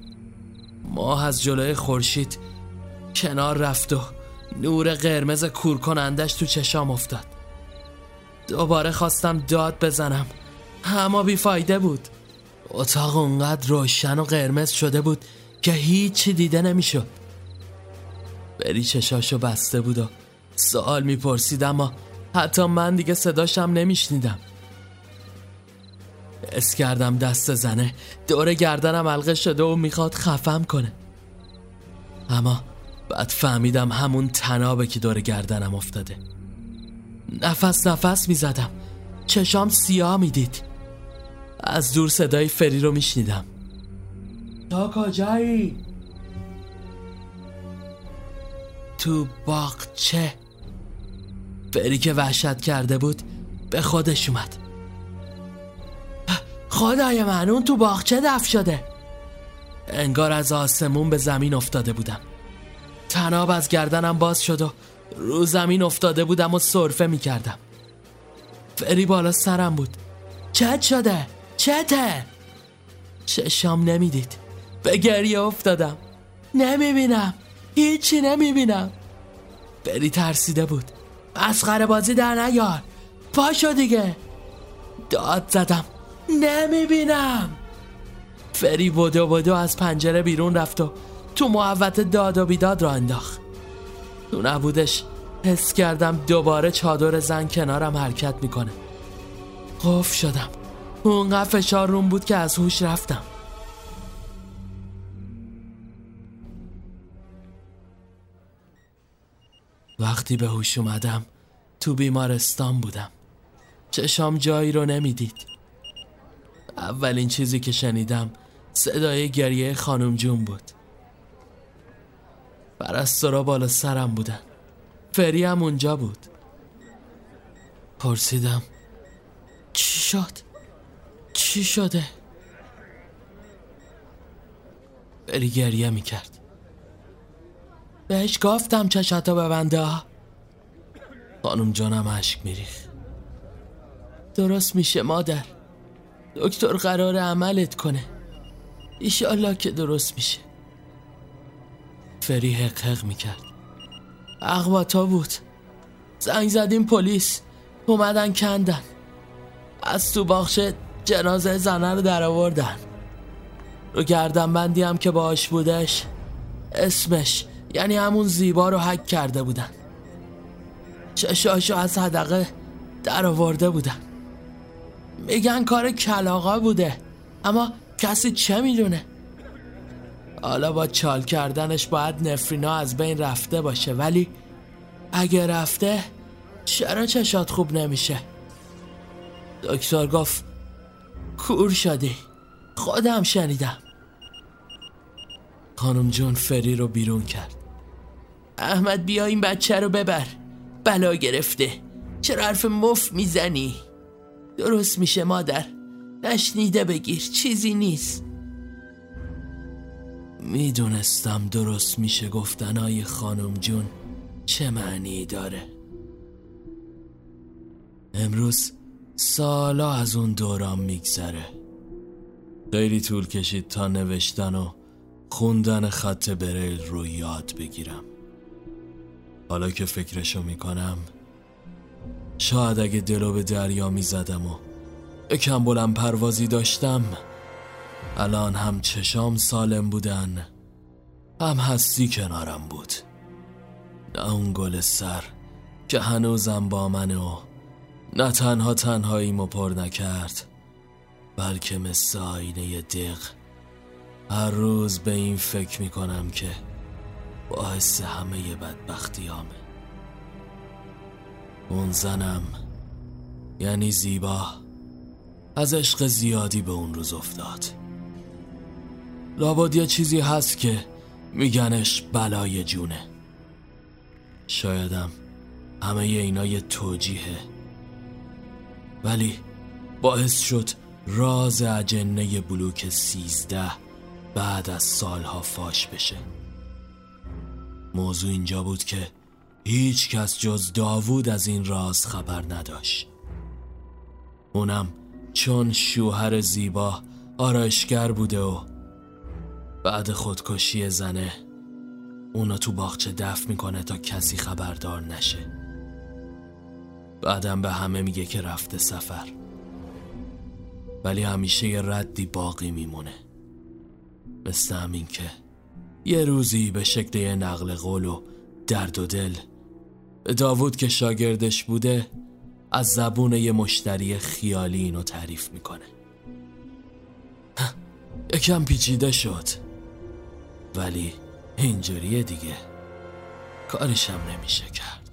ماه از جلوی خورشید کنار رفت و نور قرمز کور کنندش تو چشام افتاد. دوباره خواستم داد بزنم. اما بیفایده بود. اتاق اونقدر روشن و قرمز شده بود که هیچی دیده نمی‌شد. بری چشاشو بسته بود و سوال می‌پرسید اما حتی من دیگه صداشم نمیشنیدم. اس کردم دست زنه دور گردنم علقه شده و می‌خواد خفم کنه. اما بعد فهمیدم همون تنابه که دور گردنم افتاده. نفس نفس می‌زدم. چشام سیاه می‌دید. از دور صدای فری رو میشنیدم. تا کجایی؟ تو باغچه فری که وحشت کرده بود به خودش اومد. خدای من اون تو باغچه دف شده؟ انگار از آسمون به زمین افتاده بودم. تناب از گردنم باز شد و رو زمین افتاده بودم و صرفه می کردم فری بالا سرم بود. چت شده؟ چته؟ چشام نمی‌دید. به گریه افتادم. نمی‌بینم. هیچی نمی‌بینم. فری ترسیده بود. مسخره بازی در نیار. پاشو دیگه. داد زدم. نمی‌بینم. فری بودو بودو از پنجره بیرون رفت و تو محوت داد و بیداد را انداخت. تو نبودش حس کردم دوباره چادر زن کنارم حرکت می‌کنه. قف شدم. اونقدر فشار روم بود که از هوش رفتم. وقتی به هوش اومدم تو بیمارستان بودم. چشام جایی رو نمی‌دید. اولین چیزی که شنیدم صدای گریه خانم جون بود. پرستارا بالا سرم بودن. فری هم اونجا بود. پرسیدم چی شد؟ چی شده؟ فری گریه می‌کرد. بهش گفتم چشاتو ببنده خانم جانم عشق میریخ درست میشه مادر. دکتر قرار عملت کنه. ایشالله که درست میشه. فری حق حق می‌کرد اقواتا بود. زنگ زدیم پلیس. اومدن کندن. از تو باخشه جنازه زنه رو در آوردن. رو گردن بندی که باش بودش. اسمش یعنی همون زیبا رو حک کرده بودن. چشاشو از حدقه در آورده بودن. میگن کار کلاغا بوده اما کسی چه می‌دونه؟ حالا با چال کردنش باید نفرینا از بین رفته باشه ولی اگه رفته چرا چشات خوب نمیشه؟ دکتر گفت کور شدی. خودم شنیدم. خانم جون فری رو بیرون کرد. احمد بیا این بچه رو ببر. بلا گرفته. چرا حرف مف می‌زنی؟ درست میشه مادر. نشنیده بگیر چیزی نیست. می‌دونستم درست میشه گفتنای خانم جون. چه معنی داره؟ امروز سالا از اون دوران میگذره. خیلی طول کشید تا نوشتن و خوندن خط بریل رو یاد بگیرم. حالا که فکرشو می‌کنم شاید اگه دلو به دریا می زدم و یکم بلند پروازی داشتم الان هم چشام سالم بودن هم هستی کنارم بود. نه اون گل سر که هنوزم با منه و نه تنها تنهاییمو پر نکرد بلکه مثل آینه دق هر روز به این فکر می‌کنم که باعث همه بدبختیامه. اون زنم یعنی زیبا از عشق زیادی به اون روز افتاد. لابد یه چیزی هست که میگنش بلای جونه. شایدم همه اینا یه توجیهه. ولی باعث شد راز اجنه بلوک سیزده بعد از سالها فاش بشه. موضوع اینجا بود که هیچ کس جز داوود از این راز خبر نداشت. اونم چون شوهر زیبا آرایشگر بوده و بعد خودکشی زنه اونا تو باغچه دف می‌کنه تا کسی خبردار نشه. بعدم به همه میگه که رفته سفر. ولی همیشه یه ردی باقی میمونه. مثل همین که یه روزی به شکل نقل قول و درد و دل. داوود که شاگردش بوده از زبون یه مشتری خیالی اینو تعریف می‌کنه. یکم پیچیده شد. ولی اینجوریه دیگه. کارشم نمیشه کرد.